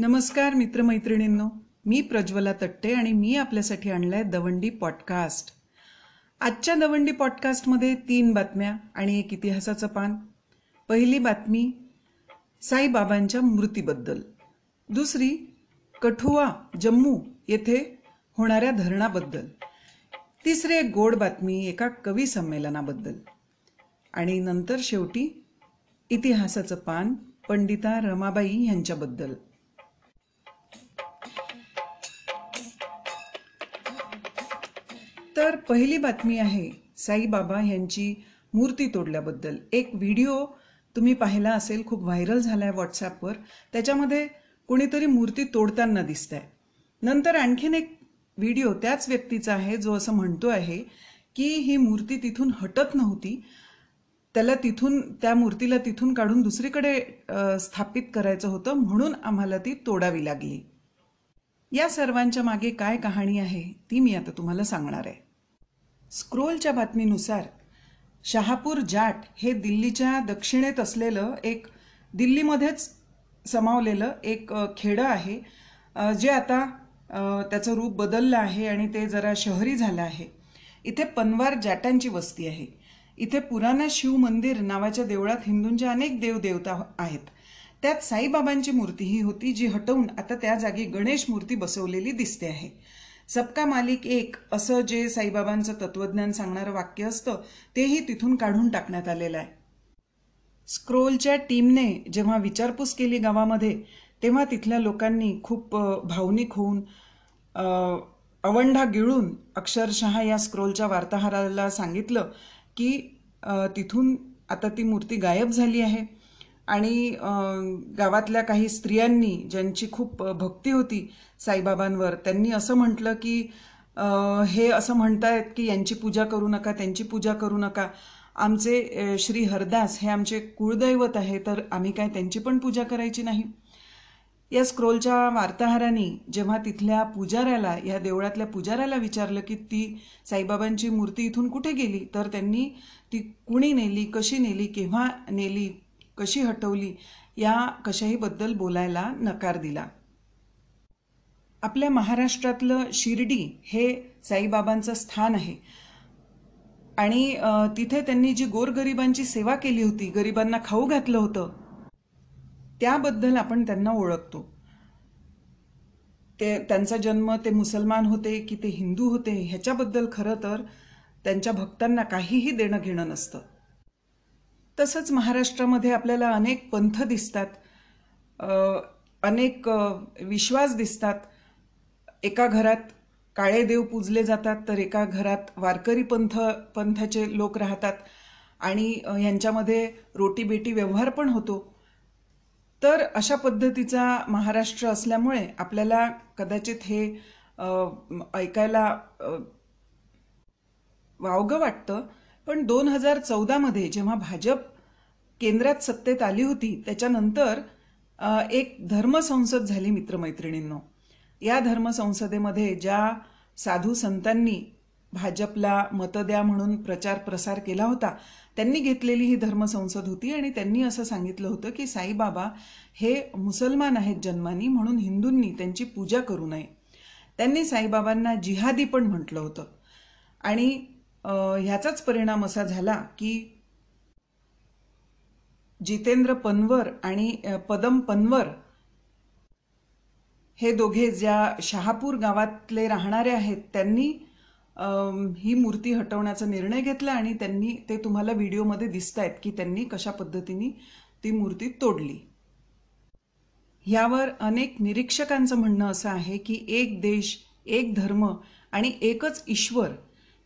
नमस्कार मित्रमैत्रिणींनो. मी प्रज्वला तट्टे आणि मी आपल्यासाठी आणलाय दवंडी पॉडकास्ट. आजच्या दवंडी पॉडकास्टमध्ये तीन बातम्या आणि एक इतिहासाचं पान. पहिली बातमी साईबाबांच्या मृतीबद्दल. दुसरी कठुआ जम्मू येथे होणाऱ्या धरणाबद्दल. तिसरी एक गोड बातमी एका कवी संमेलनाबद्दल. आणि नंतर शेवटी इतिहासाचं पान पंडिता रमाबाई यांच्याबद्दल. तर पहिली बातमी आहे साईबाबा यांची मूर्ती तोडल्याबद्दल. एक व्हिडिओ तुम्ही पाहिला असेल खूप व्हायरल झाला आहे व्हॉट्सॲपवर. त्याच्यामध्ये कुणीतरी मूर्ती तोडताना दिसत आहे नंतर आणखीन एक व्हिडिओ त्याच व्यक्तीचा आहे जो असं म्हणतो आहे की ही मूर्ती तिथून हटत नव्हती. त्याला तिथून त्या मूर्तीला तिथून काढून दुसरीकडे स्थापित करायचं होतं म्हणून आम्हाला ती तोडावी लागली. या सर्वांच्या मागे काय कहाणी आहे ती मी आता तुम्हाला सांगणार आहे. स्क्रोलच्या बातमीनुसार शहापूर जाट हे दिल्लीच्या दक्षिणेत असलेलं एक दिल्लीमध्येच समावलेलं एक खेडं आहे जे आता त्याचं रूप बदललं आहे आणि ते जरा शहरी झालं आहे. इथे पनवार जाटांची वस्ती आहे. इथे पुराणा शिव मंदिर नावाच्या देवळात हिंदूंच्या अनेक देवदेवता आहेत. त्यात साईबाबांची मूर्ती ही होती जी हटवून आता त्या जागी गणेश मूर्ती बसवलेली दिसते आहे. सबका मालिक एक असं जे साईबाबांचं तत्वज्ञान सांगणारं वाक्य असतं तेही तिथून काढून टाकण्यात आलेलं आहे. स्क्रोलच्या टीमने जेव्हा विचारपूस केली गावामध्ये तेव्हा तिथल्या लोकांनी खूप भावनिक होऊन अवंढा गिळून अक्षरशः या स्क्रोलच्या वार्ताहराला सांगितलं की तिथून आता ती मूर्ती गायब झाली आहे. आणि गावातल्या काही स्त्रियांनी ज्यांची खूप भक्ती होती साईबाबांवर त्यांनी असं म्हटलं की हे असं म्हणतायत की यांची पूजा करू नका त्यांची पूजा करू नका. आमचे श्री हरदास हे आमचे कुळदैवत आहे तर आम्ही काय त्यांची पण पूजा करायची नाही? या स्क्रोलच्या वार्ताहरांनी जेव्हा तिथल्या पुजाऱ्याला या देवळातल्या पुजाऱ्याला विचारलं की ती साईबाबांची मूर्ती इथून कुठे गेली? तर त्यांनी ती कुणी नेली कशी नेली केव्हा नेली? कशी हटवली या कशाहीबद्दल बोलायला नकार दिला. आपल्या महाराष्ट्रातलं शिर्डी हे साईबाबांचं स्थान आहे. आणि तिथे त्यांनी जी गोरगरिबांची सेवा केली होती गरिबांना खाऊ घातलं होतं त्याबद्दल आपण त्यांना ओळखतो. ते त्यांचा जन्म ते मुसलमान होते की ते हिंदू होते ह्याच्याबद्दल खरं तर त्यांच्या भक्तांना काहीही देणं घेणं नसतं. तसंच महाराष्ट्रामध्ये आपल्याला अनेक पंथ दिसतात अनेक विश्वास दिसतात. एका घरात काळे देव पूजले जातात तर एका घरात वारकरी पंथ पंथाचे लोक राहतात आणि ह्यांच्यामध्ये रोटी बेटी व्यवहार पण होतो. तर अशा पद्धतीचा महाराष्ट्र असल्यामुळे आपल्याला कदाचित हे ऐकायला वावगं वाटतं. पण दोन हजार चौदामध्ये जेव्हा भाजप केंद्रात सत्तेत आली होती त्याच्यानंतर एक धर्मसंसद झाली मित्रमैत्रिणींनो. या धर्मसंसदेमध्ये ज्या साधू संतांनी भाजपला मतं द्या म्हणून प्रचार प्रसार केला होता त्यांनी घेतलेली ही धर्मसंसद होती आणि त्यांनी असं सांगितलं होतं की साईबाबा हे मुसलमान आहेत जन्मानी म्हणून हिंदूंनी त्यांची पूजा करू नये. त्यांनी साईबाबांना जिहादी पण म्हटलं होतं. आणि ह्याचाच परिणाम असा झाला की जितेंद्र पनवर आणि पदम पनवर हे दोघे ज्या शहापूर गावातले राहणारे आहेत त्यांनी ही मूर्ती हटवण्याचा निर्णय घेतला आणि त्यांनी ते तुम्हाला व्हिडिओमध्ये दिसत आहेत की त्यांनी कशा पद्धतीने ती मूर्ती तोडली. यावर अनेक निरीक्षकांचं म्हणणं असं आहे की एक देश एक धर्म आणि एकच ईश्वर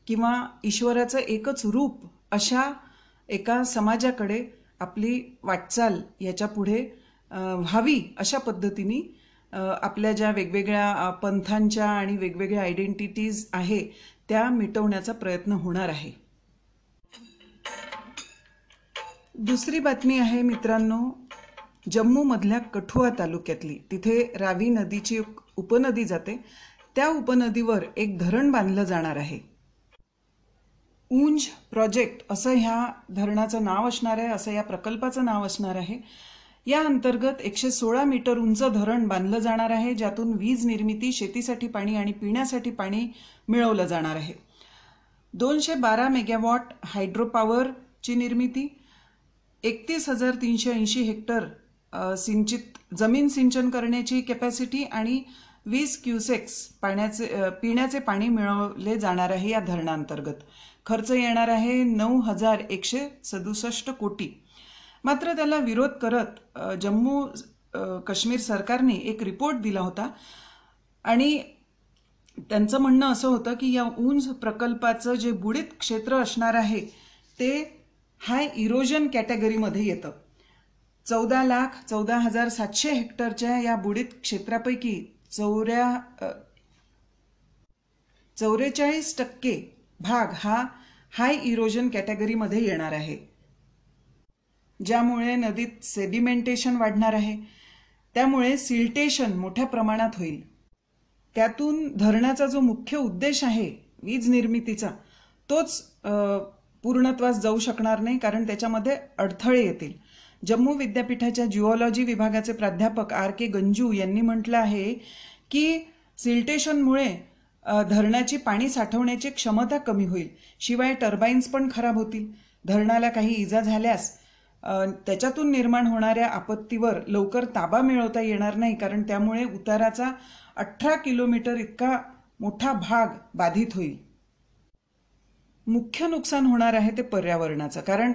किंवा ईश्वराचं एकच रूप अशा एका समाजाकडे आपली वाटचाल याच्यापुढे व्हावी अशा पद्धतीने आपल्या ज्या वेगवेगळ्या पंथांच्या आणि वेगवेगळ्या आयडेंटिटीज आहे त्या मिटवण्याचा प्रयत्न होणार आहे. दुसरी बातमी आहे मित्रांनो जम्मूमधल्या कठुआ तालुक्यातली. तिथे रावी नदीची एक उपनदी जाते. त्या उपनदीवर एक धरण बांधलं जाणार आहे. उंज प्रोजेक्ट असं ह्या धरणाचं नाव असणार आहे असं या प्रकल्पाचं नाव असणार आहे. या अंतर्गत एकशे सोळा मीटर उंच धरण बांधलं जाणार आहे ज्यातून वीज निर्मिती शेतीसाठी पाणी आणि पिण्यासाठी पाणी मिळवलं जाणार आहे. दोनशे बारा मेगावॉट हायड्रोपावरची निर्मिती एकतीस हजार तीनशे ऐंशी हेक्टर सिंचित जमीन सिंचन करण्याची कॅपॅसिटी आणि वीस क्युसेक्स पाण्याचे पिण्याचे पाणी मिळवले जाणार आहे या धरणांतर्गत. खर्च येणार आहे नऊ हजार एकशे सदुसष्ट कोटी. मात्र त्याला विरोध करत जम्मू काश्मीर सरकारने एक रिपोर्ट दिला होता. आणि त्यांचं म्हणणं असं होतं की या उंच प्रकल्पाचं जे बुडीत क्षेत्र असणार आहे ते हाय इरोजन कॅटेगरीमध्ये येतं. चौदा लाख चौदा हजार सातशे हेक्टरच्या या बुडीत क्षेत्रापैकी चौऱ्या चौवेचाळीस टक्के भाग हा हाय इरोजन कॅटेगरीमध्ये येणार आहे. ज्यामुळे नदीत सेडिमेंटेशन वाढणार आहे. त्यामुळे सिल्टेशन मोठ्या प्रमाणात होईल. त्यातून धरणाचा जो मुख्य उद्देश आहे वीज निर्मितीचा तोच पूर्णत्वास जाऊ शकणार नाही कारण त्याच्यामध्ये अडथळे येतील. जम्मू विद्यापीठाच्या जिओलॉजी विभागाचे प्राध्यापक आर के गंजू यांनी म्हटलं आहे की सिल्टेशनमुळे धरणाची पाणी साठवण्याची क्षमता कमी होईल. शिवाय टर्बाईन्स पण खराब होतील. धरणाला काही इजा झाल्यास त्याच्यातून निर्माण होणाऱ्या आपत्तीवर लवकर ताबा मिळवता येणार नाही कारण त्यामुळे उताराचा अठरा किलोमीटर इतका मोठा भाग बाधित होईल. मुख्य नुकसान होणार आहे ते पर्यावरणाचं कारण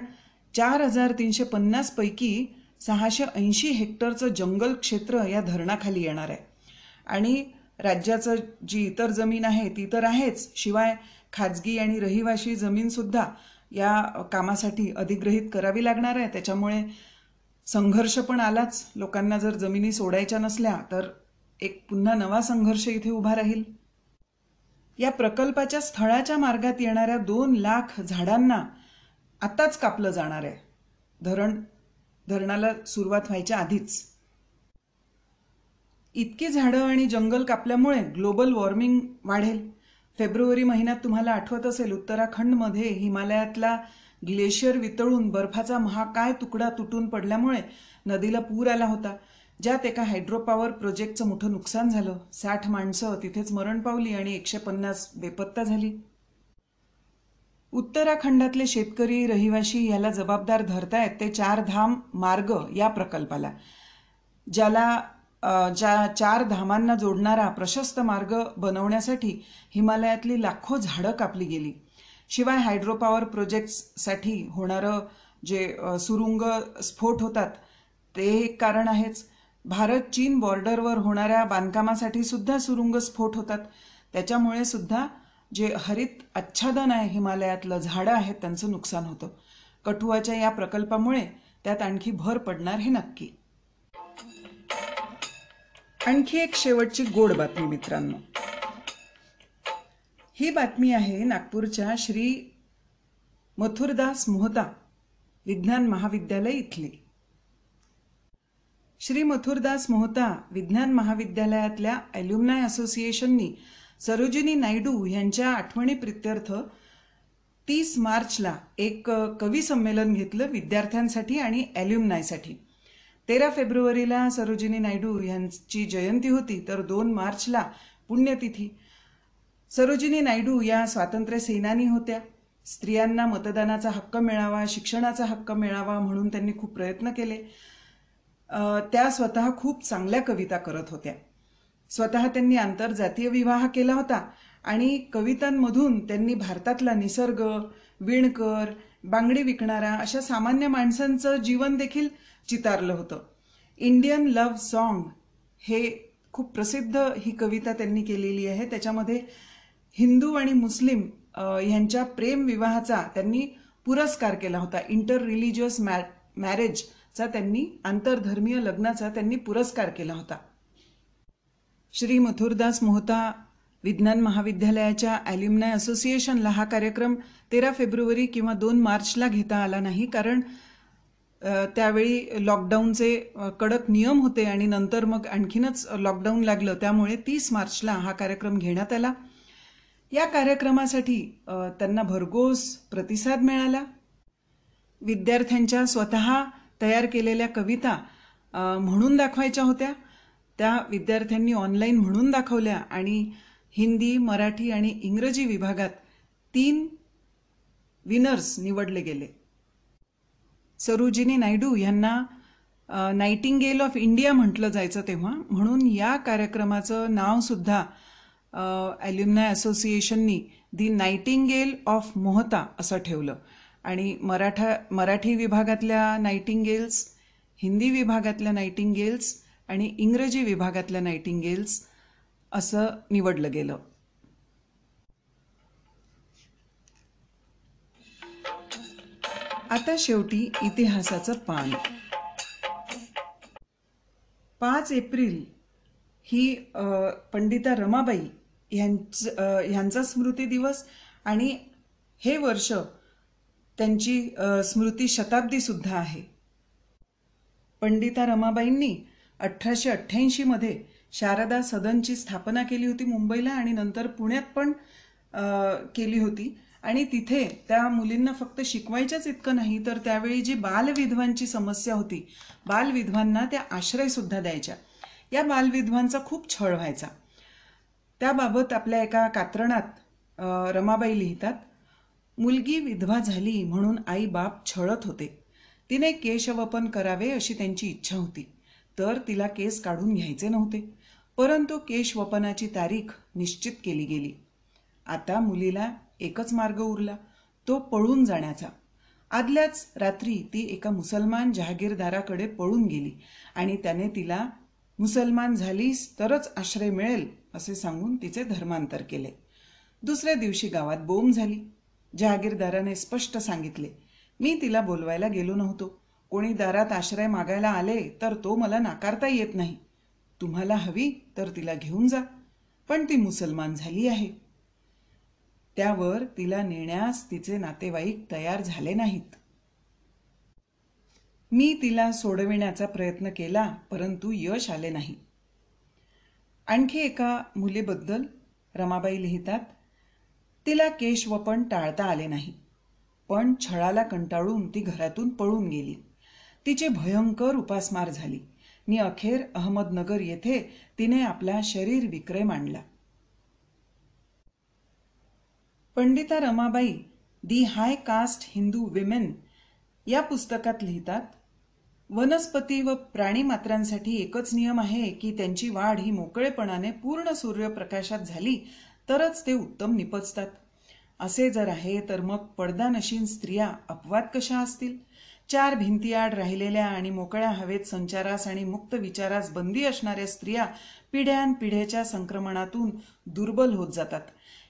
चार हजार तीनशे पन्नास पैकी सहाशे ऐंशी हेक्टरचं जंगल क्षेत्र या धरणाखाली येणार आहे. आणि राज्याचं जी इतर जमीन आहे ती तर आहेच. शिवाय खाजगी आणि रहिवाशी जमीनसुद्धा या कामासाठी अधिग्रहित करावी लागणार आहे. त्याच्यामुळे संघर्ष पण आलाच. लोकांना जर जमिनी सोडायच्या नसल्या तर एक पुन्हा नवा संघर्ष इथे उभा राहील. या प्रकल्पाच्या स्थळाच्या मार्गात येणाऱ्या दोन लाख झाडांना आत्ताच कापलं जाणार आहे. धरण धरणाला सुरुवात व्हायच्या आधीच. इतकी झाडं आणि जंगल कापल्यामुळे ग्लोबल वॉर्मिंग वाढेल. फेब्रुवारी महिन्यात तुम्हाला आठवत असेल उत्तराखंडमध्ये हिमालयातला ग्लेशियर वितळून बर्फाचा महाकाय तुकडा तुटून पडल्यामुळे नदीला पूर आला होता. ज्यात एका हायड्रोपॉवर प्रोजेक्टचं मोठं नुकसान झालं. साठ माणसं तिथेच मरण पावली आणि एकशे पन्नास बेपत्ता झाली. उत्तराखंडातले शेतकरी रहिवाशी याला जबाबदार धरतायत ते चार धाम मार्ग या प्रकल्पाला ज्याला ज्या चार धामांना जोडणारा प्रशस्त मार्ग बनवण्यासाठी हिमालयातली लाखो झाडं कापली गेली. शिवाय हायड्रो पॉवर प्रोजेक्ट्ससाठी होणारं जे सुरुंग स्फोट होतात ते एक कारण आहेच. भारत चीन बॉर्डरवर होणाऱ्या बांधकामासाठी सुद्धा सुरुंग स्फोट होतात. त्याच्यामुळे सुद्धा जे हरित आच्छादन आहे हिमालयातलं झाडं आहेत त्यांचं नुकसान होतं. कठुआच्या या प्रकल्पामुळे त्यात आणखी भर पडणार हे नक्की. आणखी एक शेवटची गोड बातमी मित्रांनो. ही बातमी आहे नागपूरच्या श्री मथुरदास मोहता विज्ञान महाविद्यालय इथली. श्री मथुरदास मोहता विज्ञान महाविद्यालयातल्या ॲल्युमनाय असोसिएशननी सरोजिनी नायडू यांच्या आठवणी प्रित्यर्थ तीस मार्चला एक कवी संमेलन घेतलं विद्यार्थ्यांसाठी आणि ॲल्युमनायसाठी तेरा फेब्रुवारीला सरोजिनी नायडू यांची जयंती होती तर दोन मार्चला पुण्यतिथी. सरोजिनी नायडू या स्वातंत्र्य सेनानी होत्या. स्त्रियांना मतदानाचा हक्क मिळावा शिक्षणाचा हक्क मिळावा म्हणून त्यांनी खूप प्रयत्न केले. त्या स्वतः खूप चांगल्या कविता करत होत्या. स्वतः त्यांनी आंतरजातीय विवाह केला होता आणि कवितांमधून त्यांनी भारतातला निसर्ग विणकर बांगडी विकणारा अशा सामान्य माणसांचं जीवन देखील चितारलं होतं. इंडियन लव्ह सॉन्ग हे खूप प्रसिद्ध ही कविता त्यांनी केलेली आहे. त्याच्यामध्ये हिंदू आणि मुस्लिम यांच्या ह्यांच्या प्रेम विवाहाचा त्यांनी पुरस्कार केला होता. इंटर रिलिजियस मॅ मॅरेजचा त्यांनी आंतरधर्मीय लग्नाचा त्यांनी पुरस्कार केला होता. श्री मथुरदास मोहता विज्ञान महाविद्यालयाच्या ॲल्युमनाय असोसिएशनला हा कार्यक्रम तेरा फेब्रुवारी किंवा दोन मार्चला घेता आला नाही कारण त्यावेळी लॉकडाऊनचे कडक नियम होते आणि नंतर मग आणखीनच लॉकडाऊन लागलं. त्यामुळे तीस मार्चला हा कार्यक्रम घेण्यात आला. या कार्यक्रमासाठी त्यांना भरघोस प्रतिसाद मिळाला. विद्यार्थ्यांच्या स्वतः तयार केलेल्या कविता म्हणून दाखवायच्या होत्या. त्या विद्यार्थ्यांनी ऑनलाईन म्हणून दाखवल्या आणि हिंदी मराठी आणि इंग्रजी विभागात तीन विनर्स निवडले गेले. सरोजिनी नायडू यांना नाइटिंगेल ऑफ इंडिया म्हटलं जायचं तेव्हा. म्हणून या कार्यक्रमाचं नावसुद्धा ॲल्युमनाय असोसिएशननी दी नाईटिंगेल ऑफ मोहता असं ठेवलं. आणि मराठा मराठी विभागातल्या नाईटिंगेल्स हिंदी विभागातल्या नाईटिंगेल्स आणि इंग्रजी विभागातल्या नाईटिंगेल्स असं निवडलं गेलं. आता शेवटी इतिहासाचं पान. पाच एप्रिल ही पंडिता रमाबाई यांच ह्यांचा स्मृती दिवस आणि हे वर्ष त्यांची स्मृती शताब्दी सुद्धा आहे. पंडिता रमाबाईंनी अठराशे अठ्ठ्याऐंशीमध्ये शारदा सदनची स्थापना केली होती मुंबईला आणि नंतर पुण्यात पण केली होती. आणि तिथे त्या मुलींना फक्त शिकवायच्याच इतकं नाही तर त्यावेळी जी बालविधवांची समस्या होती बालविधवांना त्या आश्रयसुद्धा द्यायच्या. या बालविधवांचा खूप छळ व्हायचा. त्याबाबत आपल्या एका कात्रणात रमाबाई लिहितात मुलगी विधवा झाली म्हणून आई बाप छळत होते. तिने केशवपन करावे अशी त्यांची इच्छा होती. तर तिला केस काढून घ्यायचे नव्हते. परंतु केशवपनाची तारीख निश्चित केली गेली. आता मुलीला एकच मार्ग उरला तो पळून जाण्याचा. आदल्याच रात्री ती एका मुसलमान जहागीरदाराकडे पळून गेली आणि त्याने तिला मुसलमान झालीस तरच आश्रय मिळेल असे सांगून तिचे धर्मांतर केले. दुसऱ्या दिवशी गावात बोंब झाली. जहागीरदाराने स्पष्ट सांगितले मी तिला बोलवायला गेलो नव्हतो. कोणी दारात आश्रय मागायला आले तर तो मला नाकारता येत नाही. तुम्हाला हवी तर तिला घेऊन जा पण ती मुसलमान झाली आहे. त्यावर तिला नेण्यास तिचे नातेवाईक तयार झाले नाहीत. मी तिला सोडविण्याचा प्रयत्न केला परंतु यश आले नाही. आणखी एका मुलीबद्दल रमाबाई लिहितात तिला केशवपण टाळता आले नाही पण छळाला कंटाळून ती घरातून पळून गेली. तिची भयंकर उपासमार झाली. नि अखेर अहमदनगर येथे तिने आपला शरीर विक्रय मांडला. Pandita Ramabai the high caste Hindu women या पुस्तकात लिहितात वनस्पती व प्राणी मात्रांसाठी एकच नियम आहे की त्यांची वाढ ही मोकळेपणाने पूर्ण सूर्यप्रकाशात झाली तरच ते उत्तम निपजतात. असे जर आहे तर मग पडदानशीन स्त्रिया अपवाद कशा असतील? चार भिंतीआड राहिलेल्या आणि मोकळ्या हवेत संचारास आणि मुक्त विचारास बंदी असणाऱ्या स्त्रिया पिढ्यानपिढ्याच्या संक्रमणातून दुर्बल होत जातात.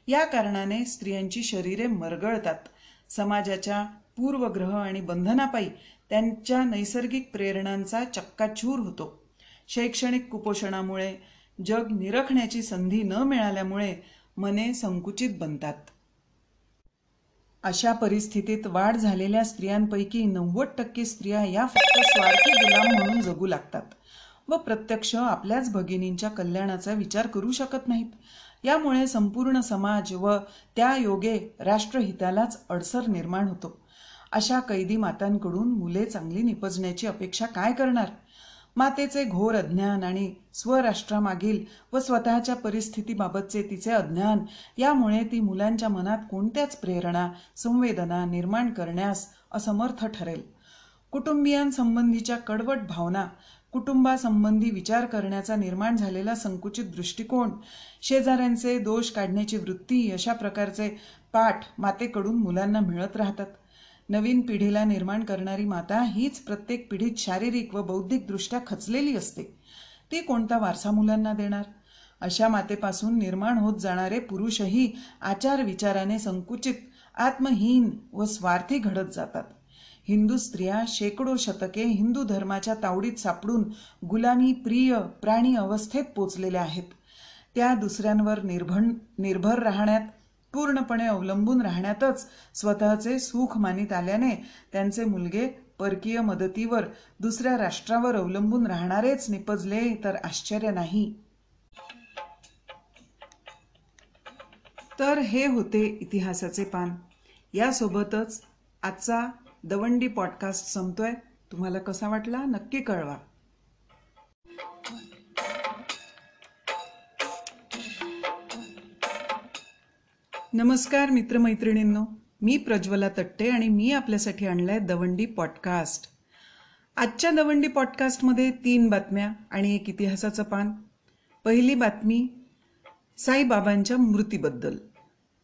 या कारणाने स्त्रियांची शरीरे मरगळतात. समाजाच्या पूर्वग्रह आणि बंधनापायी त्यांच्या नैसर्गिक प्रेरणांचा चक्काचूर होतो. शैक्षणिक कुपोषणामुळे जग निरखण्याची संधी न मिळाल्यामुळे मने संकुचित बनतात. अशा परिस्थितीत वाढ झालेल्या स्त्रियांपैकी नव्वद टक्के स्त्रिया या फक्त स्वार्थी गुलाम म्हणून जगू लागतात व प्रत्यक्ष आपल्याच भगिनींच्या कल्याणाचा विचार करू शकत नाहीत. यामुळे संपूर्ण समाज व त्या योगे राष्ट्रहितालाच अडसर निर्माण होतो. अशा कैदी मातांकडून मुले चांगली निपजण्याची अपेक्षा काय करणार? मातेचे घोर अज्ञान आणि स्वराष्ट्रामागील व स्वतःच्या परिस्थितीबाबतचे तिचे अज्ञान यामुळे ती मुलांच्या मनात कोणत्याच प्रेरणा संवेदना निर्माण करण्यास असमर्थ ठरेल. कुटुंबियांसंबंधीच्या कडवट भावना कुटुंबासंबंधी विचार करण्याचा निर्माण झालेला संकुचित दृष्टिकोन शेजाऱ्यांचे दोष काढण्याची वृत्ती अशा प्रकारचे पाठ मातेकडून मुलांना मिळत राहतात. नवीन पिढीला निर्माण करणारी माता हीच प्रत्येक पिढीत शारीरिक व बौद्धिकदृष्ट्या खचलेली असते. ती कोणता वारसा मुलांना देणार? अशा मातेपासून निर्माण होत जाणारे पुरुषही आचार विचाराने संकुचित आत्महीन व स्वार्थी घडत जातात. हिंदू स्त्रिया शेकडो शतके हिंदू धर्माच्या तावडीत सापडून गुलामी प्रिय प्राणी अवस्थेत पोचलेल्या आहेत. त्या दुसऱ्यांवर निर्भण निर्भर राहण्यात पूर्णपणे अवलंबून राहण्यातच स्वतःचे सुख मानित आल्याने त्यांचे मुलगे परकीय मदतीवर दुसऱ्या राष्ट्रावर अवलंबून राहणारेच निपजले तर आश्चर्य नाही. तर हे होते इतिहासाचे पान. यासोबतच आजचा दवंडी पॉडकास्ट संपतोय. तुम्हाला कसा वाटला नक्की कळवा. नमस्कार मित्रमैत्रिणींनो. मी प्रज्वला तट्टे आणि मी आपल्यासाठी आणलाय दवंडी पॉडकास्ट. आजच्या दवंडी पॉडकास्टमध्ये तीन बातम्या आणि एक इतिहासाचं पान. पहिली बातमी साईबाबांच्या मृतीबद्दल.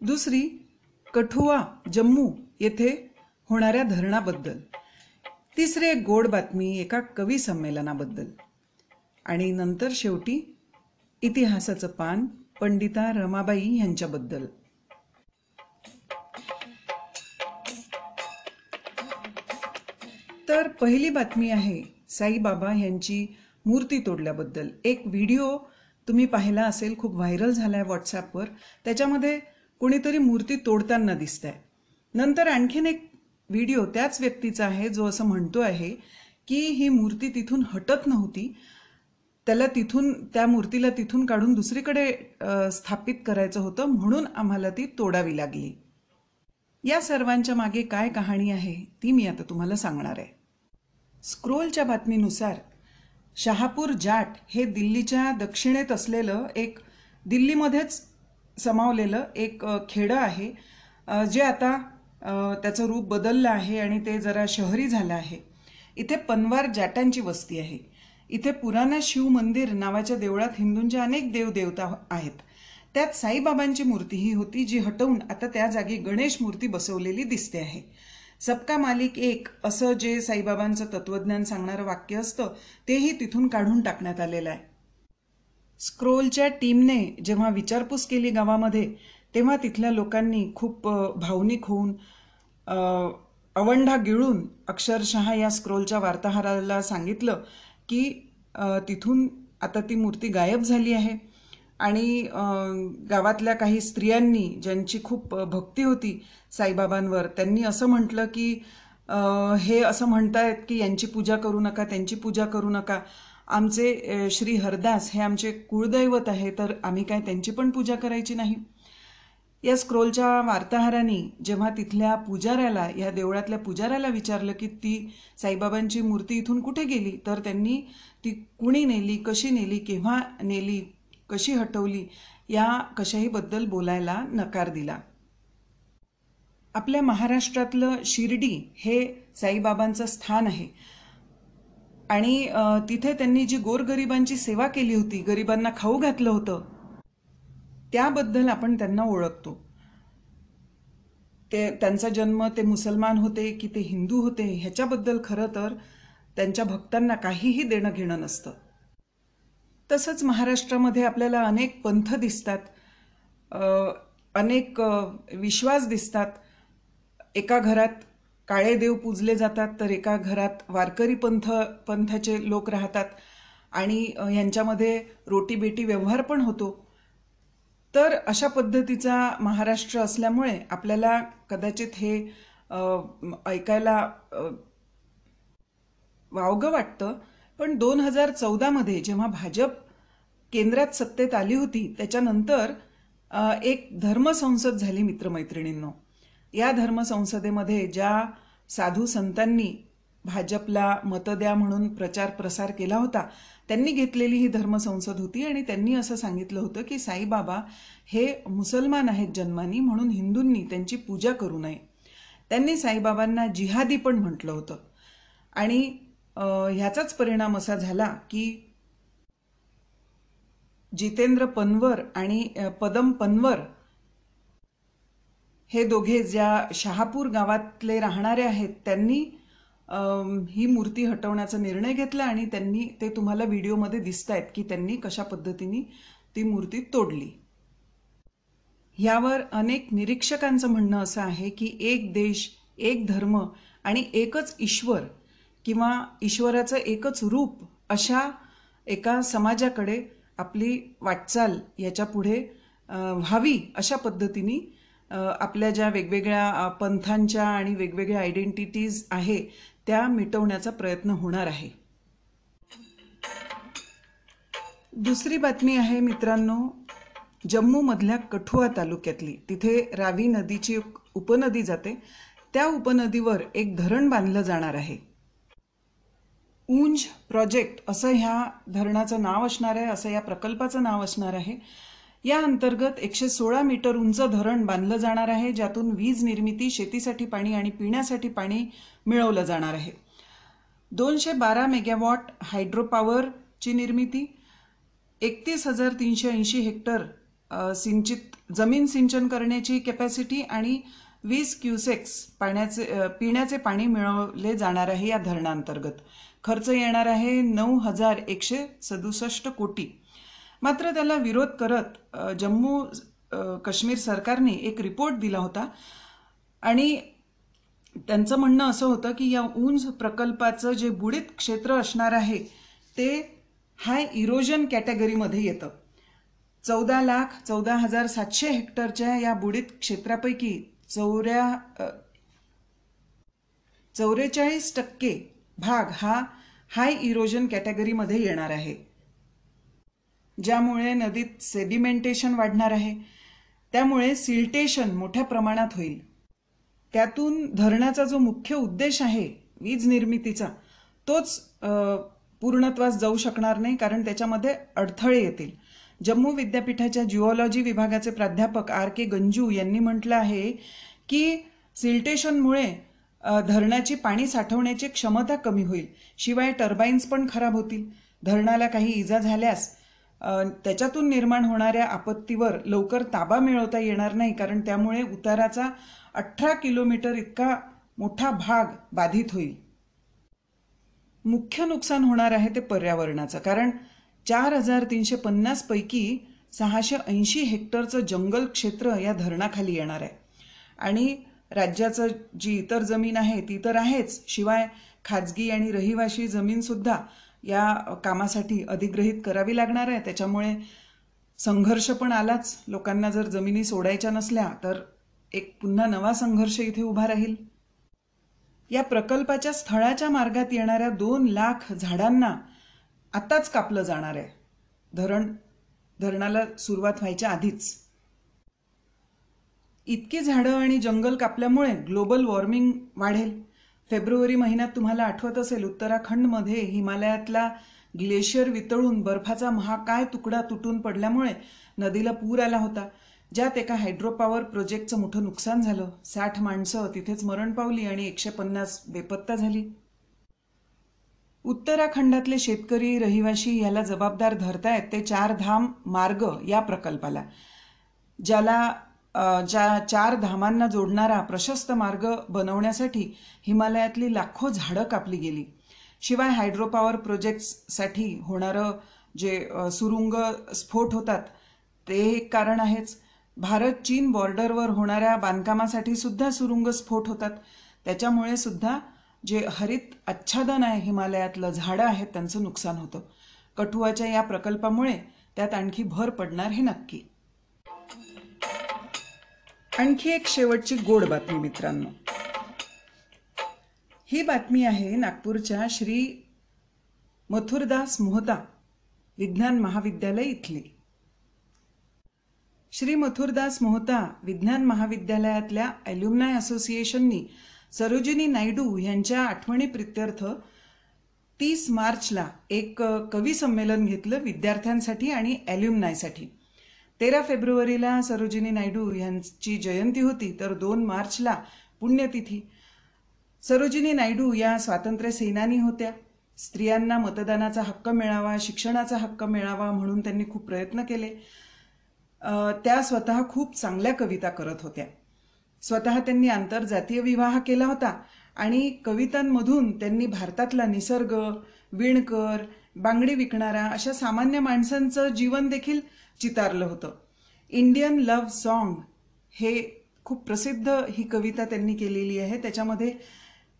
दुसरी कठुआ जम्मू येथे होणाऱ्या धरणाबद्दल. तिसरी एक गोड बातमी एका कवी संमेलनाबद्दल. आणि नंतर शेवटी इतिहासाचं पान पंडिता रमाबाई यांच्याबद्दल. तर पहिली बातमी आहे साईबाबा यांची मूर्ती तोडल्याबद्दल. एक व्हिडिओ तुम्ही पाहिला असेल खूप व्हायरल झाला आहे व्हॉट्सॲपवर. त्याच्यामध्ये कुणीतरी मूर्ती तोडताना दिसत आहे नंतर आणखीन एक व्हिडिओ त्याच व्यक्तीचा आहे जो असं म्हणतो आहे की ही मूर्ती तिथून हटत नव्हती. त्याला तिथून त्या मूर्तीला तिथून काढून दुसरीकडे स्थापित करायचं होतं म्हणून आम्हाला ती तोडावी लागली. या सर्वांच्या मागे काय कहाणी आहे ती मी आता तुम्हाला सांगणार आहे. स्क्रोलच्या बातमीनुसार शहापूर जाट हे दिल्लीच्या दक्षिणेत असलेलं एक दिल्लीमध्येच समावलेलं एक खेडं आहे जे आता त्याचं रूप बदललं आहे आणि ते जरा शहरी झालं आहे. इथे पनवार जाटांची वस्ती आहे. इथे पुराणा शिव मंदिर नावाच्या देवळात हिंदूंच्या अनेक देवदेवता आहेत. त्यात साईबाबांची मूर्ती ही होती जी हटवून आता त्या जागी गणेश मूर्ती बसवलेली दिसते आहे. सबका मालिक एक असं जे साईबाबांचं तत्वज्ञान सांगणारं वाक्य असतं तेही तिथून काढून टाकण्यात आलेलं आहे. स्क्रोलच्या टीमने जेव्हा विचारपूस केली गावामध्ये तेव्हा तिथल्या लोकांनी खूप भावनिक होऊन अवंढा गिळून अक्षरशः या स्क्रोलच्या वार्ताहराला सांगितलं की तिथून आता ती मूर्ती गायब झाली आहे. आणि गावातल्या काही स्त्रियांनी ज्यांची खूप भक्ती होती साईबाबांवर त्यांनी असं म्हटलं की हे असं म्हणतायत की यांची पूजा करू नका त्यांची पूजा करू नका. आमचे श्री हरदास हे आमचे कुळदैवत आहे तर आम्ही काय त्यांची पण पूजा करायची नाही? या स्क्रोलच्या वार्ताहरांनी जेव्हा तिथल्या पुजाऱ्याला या देवळातल्या पुजाऱ्याला विचारलं की ती साईबाबांची मूर्ती इथून कुठे गेली तर त्यांनी ती कुणी नेली कशी नेली केव्हा नेली कशी हटवली या कशाहीबद्दल बोलायला नकार दिला. आपल्या महाराष्ट्रातलं शिर्डी हे साईबाबांचं स्थान आहे. आणि तिथे त्यांनी जी गोरगरिबांची सेवा केली होती गरिबांना खाऊ घातलं होतं त्याबद्दल आपण त्यांना ओळखतो. ते त्यांचा जन्म ते मुसलमान होते की ते हिंदू होते ह्याच्याबद्दल खरं तर त्यांच्या भक्तांना काहीही देणं घेणं नसतं. तसंच महाराष्ट्रामध्ये आपल्याला अनेक पंथ दिसतात अनेक विश्वास दिसतात. एका घरात काळे देव पूजले जातात तर एका घरात वारकरी पंथ पंथाचे लोक राहतात आणि यांच्यामध्ये रोटी बेटी व्यवहार पण होतो. तर अशा पद्धतीचा महाराष्ट्र असल्यामुळे आपल्याला कदाचित हे ऐकायला वावगं वाटतं. पण दोन हजार चौदामध्ये जेव्हा भाजप केंद्रात सत्तेत आली होती त्याच्यानंतर एक धर्मसंसद झाली मित्रमैत्रिणींनो. या धर्मसंसदेमध्ये ज्या साधू संतांनी भाजपला मत द्या म्हणून प्रचार प्रसार केला होता त्यांनी घेतलेली ही धर्मसंसद होती आणि त्यांनी असं सांगितलं होतं की साईबाबा हे मुसलमान आहेत जन्मानी म्हणून हिंदूंनी त्यांची पूजा करू नये. त्यांनी साईबाबांना जिहादी पण म्हटलं होतं. आणि ह्याचाच परिणाम असा झाला की जितेंद्र पनवर आणि पदम पनवर हे दोघे ज्या शहापूर गावातले राहणारे आहेत त्यांनी ही मूर्ती हटवण्याचा निर्णय घेतला आणि त्यांनी ते तुम्हाला व्हिडिओमध्ये दिसत आहेत की त्यांनी कशा पद्धतीने ती मूर्ती तोडली. यावर अनेक निरीक्षकांचं म्हणणं असं आहे की एक देश एक धर्म आणि एकच ईश्वर किंवा ईश्वराचं एकच रूप अशा एका समाजाकडे आपली वाटचाल याच्यापुढे व्हावी अशा पद्धतीने आपल्या ज्या वेगवेगळ्या पंथांच्या आणि वेगवेगळ्या आयडेंटिटीज आहे त्या मिटवण्याचा प्रयत्न होणार आहे. दुसरी बातमी आहे मित्रांनो जम्मूमधल्या कठुआ तालुक्यातली. तिथे रावी नदीची उपनदी जाते. त्या उपनदीवर एक धरण बांधलं जाणार आहे. उंज प्रोजेक्ट असं ह्या धरणाचं नाव असणार आहे असं या प्रकल्पाचं नाव असणार आहे. या अंतर्गत एकशे सोळा मीटर उंच धरण बांधलं जाणार आहे ज्यातून वीज निर्मिती शेतीसाठी पाणी आणि पिण्यासाठी पाणी मिळवलं जाणार आहे. दोनशे बारा मेगावॉट हायड्रोपॉवरची निर्मिती एकतीस हजार तीनशे ऐंशी हेक्टर सिंचित जमीन सिंचन करण्याची कॅपॅसिटी आणि वीस क्युसेक्स पाण्याचे पिण्याचे पाणी मिळवले जाणार आहे या धरणांतर्गत. खर्च येणार आहे नऊ हजार एकशे सदुसष्ट कोटी. मात्र त्याला विरोध करत जम्मू काश्मीर सरकारने एक रिपोर्ट दिला होता. आणि त्यांचं म्हणणं असं होतं की या उंज प्रकल्पाचं जे बुडीत क्षेत्र असणार आहे ते हाय इरोजन कॅटेगरीमध्ये येतं. चौदा लाख चौदा हजार सातशे हेक्टरच्या या बुडीत क्षेत्रापैकी चौऱ्या चौवेचाळीस टक्के भाग हा हाय इरोजन कॅटेगरीमध्ये येणार आहे. ज्यामुळे नदीत सेडिमेंटेशन वाढणार आहे. त्यामुळे सिल्टेशन मोठ्या प्रमाणात होईल. त्यातून धरणाचा जो मुख्य उद्देश आहे वीज निर्मितीचा तोच पूर्णत्वास जाऊ शकणार नाही कारण त्याच्यामध्ये अडथळे येतील. जम्मू विद्यापीठाच्या जिओलॉजी विभागाचे प्राध्यापक आर के गंजू यांनी म्हटलं आहे की सिल्टेशनमुळे धरणाची पाणी साठवण्याची क्षमता कमी होईल. शिवाय टर्बाईन्स पण खराब होतील. धरणाला काही इजा झाल्यास त्याच्यातून निर्माण होणाऱ्या आपत्तीवर लवकर ताबा मिळवता येणार नाही कारण त्यामुळे उताराचा अठरा किलोमीटर इतका मोठा भाग बाधित होईल. मुख्य नुकसान होणार आहे ते पर्यावरणाचं कारण चार हजार तीनशे पन्नास पैकी सहाशे ऐंशी हेक्टरचं जंगल क्षेत्र या धरणाखाली येणार आहे. आणि राज्याचं जी इतर जमीन आहे ती तर आहेच. शिवाय खाजगी आणि रहिवाशी जमीनसुद्धा या कामासाठी अधिग्रहित करावी लागणार आहे. त्याच्यामुळे संघर्ष पण आलाच. लोकांना जर जमिनी सोडायच्या नसल्या तर एक पुन्हा नवा संघर्ष इथे उभा राहील. या प्रकल्पाच्या स्थळाच्या मार्गात येणाऱ्या दोन लाख झाडांना आत्ताच कापलं जाणार आहे. धरण धरणाला सुरुवात व्हायच्या आधीच. इतकी झाडं आणि जंगल कापल्यामुळे ग्लोबल वॉर्मिंग वाढेल. फेब्रुवारी महिन्यात तुम्हाला आठवत असेल उत्तराखंडमध्ये हिमालयातला ग्लेशियर वितळून बर्फाचा महाकाय तुकडा तुटून पडल्यामुळे नदीला पूर आला होता. ज्यात एका हायड्रो पॉवर प्रोजेक्टचं मोठं नुकसान झालं. साठ माणसं तिथेच मरण पावली आणि एकशे पन्नास बेपत्ता झाली. उत्तराखंडातले शेतकरी रहिवाशी याला जबाबदार धरतायत ते चार धाम मार्ग या प्रकल्पाला ज्याला ज्या चार धामांना जोडणारा प्रशस्त मार्ग बनवण्यासाठी हिमालयातली लाखो झाडं कापली गेली. शिवाय हायड्रोपॉवर प्रोजेक्ट्ससाठी होणारं जे सुरुंग स्फोट होतात ते एक कारण आहेच. भारत चीन बॉर्डरवर होणाऱ्या बांधकामासाठी सुद्धा सुरुंग स्फोट होतात. त्याच्यामुळे सुद्धा जे हरित आच्छादन आहे हिमालयातलं झाडं आहेत त्यांचं नुकसान होतं. कठुआच्या या प्रकल्पामुळे त्यात आणखी भर पडणार हे नक्की. आणखी एक शेवटची गोड बातमी मित्रांनो. ही बातमी आहे नागपूरच्या श्री मथुरदास मोहता विज्ञान महाविद्यालय इथली. श्री मथुरदास मोहता विज्ञान महाविद्यालयातल्या अल्युमनाय असोसिएशननी सरोजिनी नायडू यांच्या आठवणी प्रित्यर्थ तीस मार्चला एक कवी संमेलन घेतलं विद्यार्थ्यांसाठी आणि ॲल्युमनायसाठी तेरा फेब्रुवारीला सरोजिनी नायडू यांची जयंती होती तर दोन मार्चला पुण्यतिथी. सरोजिनी नायडू या स्वातंत्र्य सेनानी होत्या. स्त्रियांना मतदानाचा हक्क मिळावा शिक्षणाचा हक्क मिळावा म्हणून त्यांनी खूप प्रयत्न केले. त्या स्वतः खूप चांगल्या कविता करत होत्या. स्वतः त्यांनी आंतरजातीय विवाह केला होता आणि कवितांमधून त्यांनी भारतातला निसर्ग विणकर बांगडी विकणारा अशा सामान्य माणसांचं जीवन देखील चितारलं होतं. इंडियन लव्ह सॉन्ग हे खूप प्रसिद्ध ही कविता त्यांनी केलेली आहे. त्याच्यामध्ये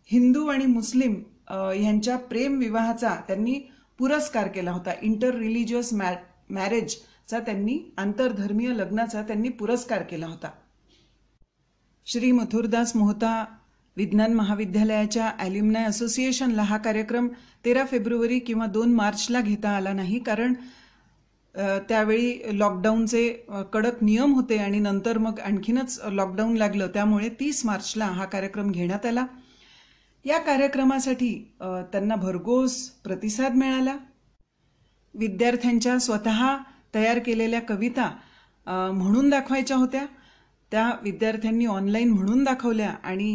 हिंदू आणि मुस्लिम यांच्या ह्यांच्या प्रेम विवाहाचा त्यांनी पुरस्कार केला होता. इंटर रिलिजियस मॅ मॅरेजचा त्यांनी आंतरधर्मीय लग्नाचा त्यांनी पुरस्कार केला होता. श्री मथुरदास मोहता विज्ञान महाविद्यालयाच्या ॲल्युमनाय असोसिएशनला हा कार्यक्रम तेरा फेब्रुवारी किंवा दोन मार्चला घेता आला नाही कारण त्यावेळी लॉकडाऊनचे कडक नियम होते आणि नंतर मग आणखीनच लॉकडाऊन लागलं. त्यामुळे तीस मार्चला हा कार्यक्रम घेण्यात आला. या कार्यक्रमासाठी त्यांना भरघोस प्रतिसाद मिळाला. विद्यार्थ्यांच्या स्वतः तयार केलेल्या कविता म्हणून दाखवायच्या होत्या. त्या विद्यार्थ्यांनी ऑनलाईन म्हणून दाखवल्या आणि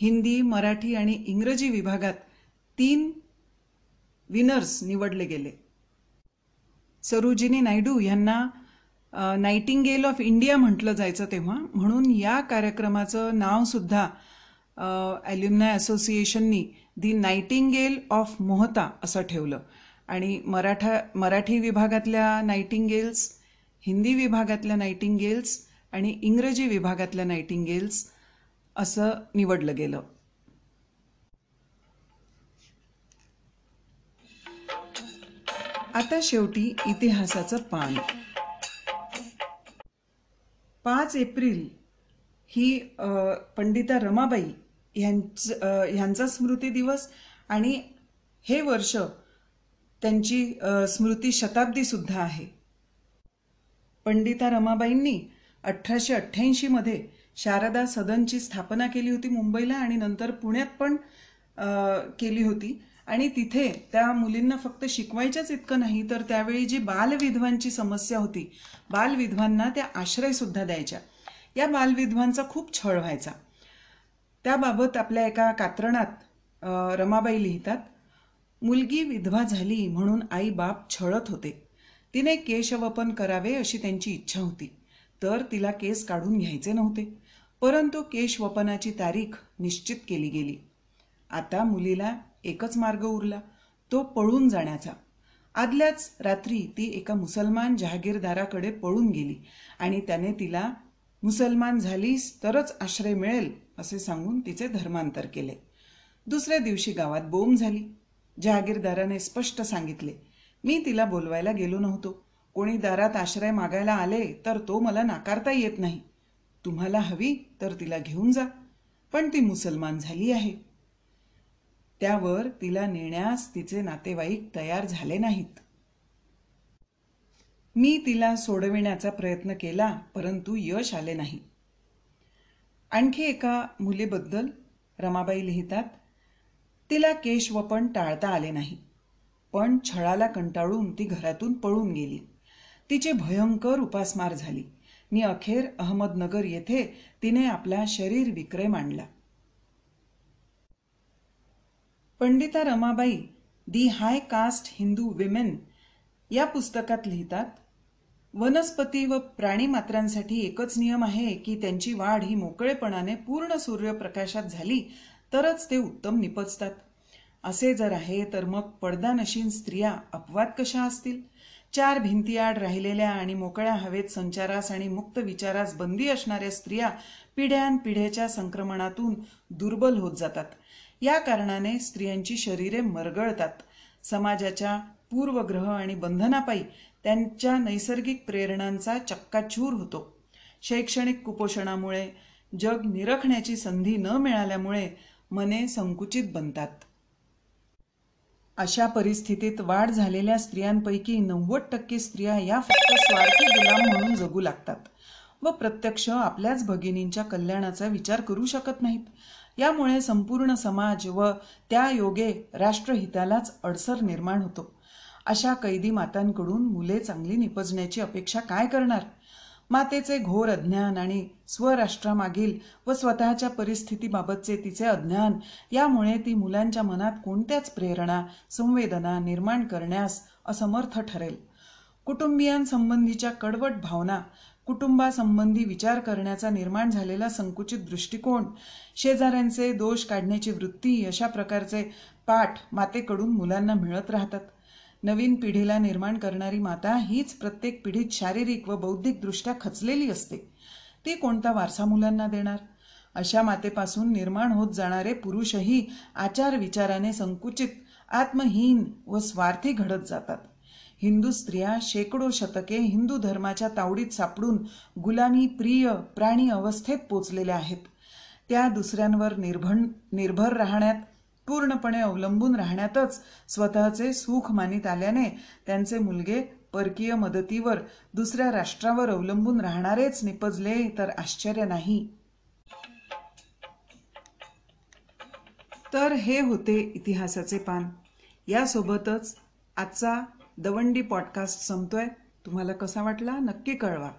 हिंदी मराठी आणि इंग्रजी विभागात तीन विनर्स निवडले गेले. सरोजिनी नायडू यांना नाईटिंगेल ऑफ इंडिया म्हटलं जायचं तेव्हा. म्हणून या कार्यक्रमाचं नावसुद्धा ॲल्युमनाय असोसिएशननी दी नाईटिंगेल ऑफ मोहता असं ठेवलं. आणि मराठा मराठी विभागातल्या नाईटिंगेल्स हिंदी विभागातल्या नाईटिंगेल्स आणि इंग्रजी विभागातल्या नाईटिंगेल्स असं निवडलं गेलं. आता शेवटी इतिहासाचं पान. पाच एप्रिल ही पंडिता रमाबाई ह्यांच ह्यांचा स्मृती दिवस आणि हे वर्ष त्यांची स्मृती शताब्दी सुद्धा आहे. पंडिता रमाबाईंनी अठराशे अठ्ठ्याऐंशीमध्ये शारदा सदनची स्थापना केली होती मुंबईला आणि नंतर पुण्यात पण केली होती. आणि तिथे त्या मुलींना फक्त शिकवायच्याच इतकं नाही तर त्यावेळी जी बालविधवांची समस्या होती बालविधवांना त्या आश्रयसुद्धा द्यायच्या. या बालविधवांचा खूप छळ व्हायचा. त्याबाबत आपल्या एका कात्रणात रमाबाई लिहितात मुलगी विधवा झाली म्हणून आई बाप छळत होते. तिने केशवपन करावे अशी त्यांची इच्छा होती तर तिला केस काढून घ्यायचे नव्हते. परंतु केशवपनाची तारीख निश्चित केली गेली. आता मुलीला एकच मार्ग उरला तो पळून जाण्याचा. आदल्याच रात्री ती एका मुसलमान जहागीरदाराकडे पळून गेली आणि त्याने तिला मुसलमान झालीस तरच आश्रय मिळेल असे सांगून तिचे धर्मांतर केले. दुसऱ्या दिवशी गावात बोंब झाली. जहागीरदाराने स्पष्ट सांगितले मी तिला बोलवायला गेलो नव्हतो. कोणी दारात आश्रय मागायला आले तर तो मला नाकारता येत नाही. तुम्हाला हवी तर तिला घेऊन जा. पण ती मुसलमान झाली आहे. त्यावर तिला नेण्यास तिचे नातेवाईक तयार झाले नाहीत. मी तिला सोडविण्याचा प्रयत्न केला परंतु यश आले नाही. आणखी एका मुलीबद्दल रमाबाई लिहितात तिला केशवपण टाळता आले नाही पण छळाला कंटाळून ती घरातून पळून गेली. तिची भयंकर उपासमार झाली. मी अखेर अहमदनगर येथे तिने आपला शरीर विक्रय मांडला. Pandita Ramabai the high caste Hindu women या पुस्तकात लिहितात वनस्पती व प्राणी मात्रांसाठी एकच नियम आहे की त्यांची वाढ ही मोकळेपणाने पूर्ण सूर्यप्रकाशात झाली तरच ते उत्तम निपजतात. असे जर आहे तर मग पडदानशीन स्त्रिया अपवाद कशा असतील? चार भिंतीआड राहिलेल्या आणि मोकळ्या हवेत संचारास आणि मुक्त विचारास बंदी असणाऱ्या स्त्रिया पिढ्यानपिढ्याच्या संक्रमणातून दुर्बल होत जातात. या कारणाने स्त्रियांची शरीरे मरगळतात. समाजाच्या पूर्वग्रह आणि बंधनापायी त्यांच्या नैसर्गिक प्रेरणांचा चक्काचूर होतो. शैक्षणिक कुपोषणामुळे जग निरखण्याची संधी न मिळाल्यामुळे मने संकुचित बनतात. अशा परिस्थितीत वाढ झालेल्या स्त्रियांपैकी नव्वद टक्के स्त्रिया या फक्त स्वार्थी गुलाम म्हणून जगू लागतात व प्रत्यक्ष आपल्याच भगिनींच्या कल्याणाचा विचार करू शकत नाहीत. यामुळे संपूर्ण समाज व त्या योगे राष्ट्रहितालाच अडसर निर्माण होतो. अशा कैदी मातांकडून मुले चांगली निपजण्याची अपेक्षा काय करणार? मातेचे घोर अज्ञान आणि स्वराष्ट्रामागील व स्वतःच्या परिस्थितीबाबतचे तिचे अज्ञान यामुळे ती मुलांच्या मनात कोणत्याच प्रेरणा संवेदना निर्माण करण्यास असमर्थ ठरेल. कुटुंबियांसंबंधीच्या कडवट भावना कुटुंबासंबंधी विचार करण्याचा निर्माण झालेला संकुचित दृष्टिकोन शेजाऱ्यांचे दोष काढण्याची वृत्ती अशा प्रकारचे पाठ मातेकडून मुलांना मिळत राहतात. नवीन पिढीला निर्माण करणारी माता हीच प्रत्येक पिढीत शारीरिक व बौद्धिकदृष्ट्या खचलेली असते. ती कोणता वारसा मुलांना देणार? अशा मातेपासून निर्माण होत जाणारे पुरुषही आचार विचाराने संकुचित आत्महीन व स्वार्थी घडत जातात. हिंदू स्त्रिया शेकडो शतके हिंदू धर्माच्या तावडीत सापडून गुलामी प्रिय प्राणी अवस्थेत पोचलेल्या आहेत. त्या दुसऱ्यांवर निर्भण निर्भर राहण्यात पूर्णपणे अवलंबून राहण्यातच स्वतःचे सुख मानित आल्याने त्यांचे मुलगे परकीय मदतीवर दुसऱ्या राष्ट्रावर अवलंबून राहणारेच निपजले तर आश्चर्य नाही. तर हे होते इतिहासाचे पान. यासोबतच आजचा दवंडी पॉडकास्ट संपतोय. तुम्हाला कसा वाटला नक्की कळवा.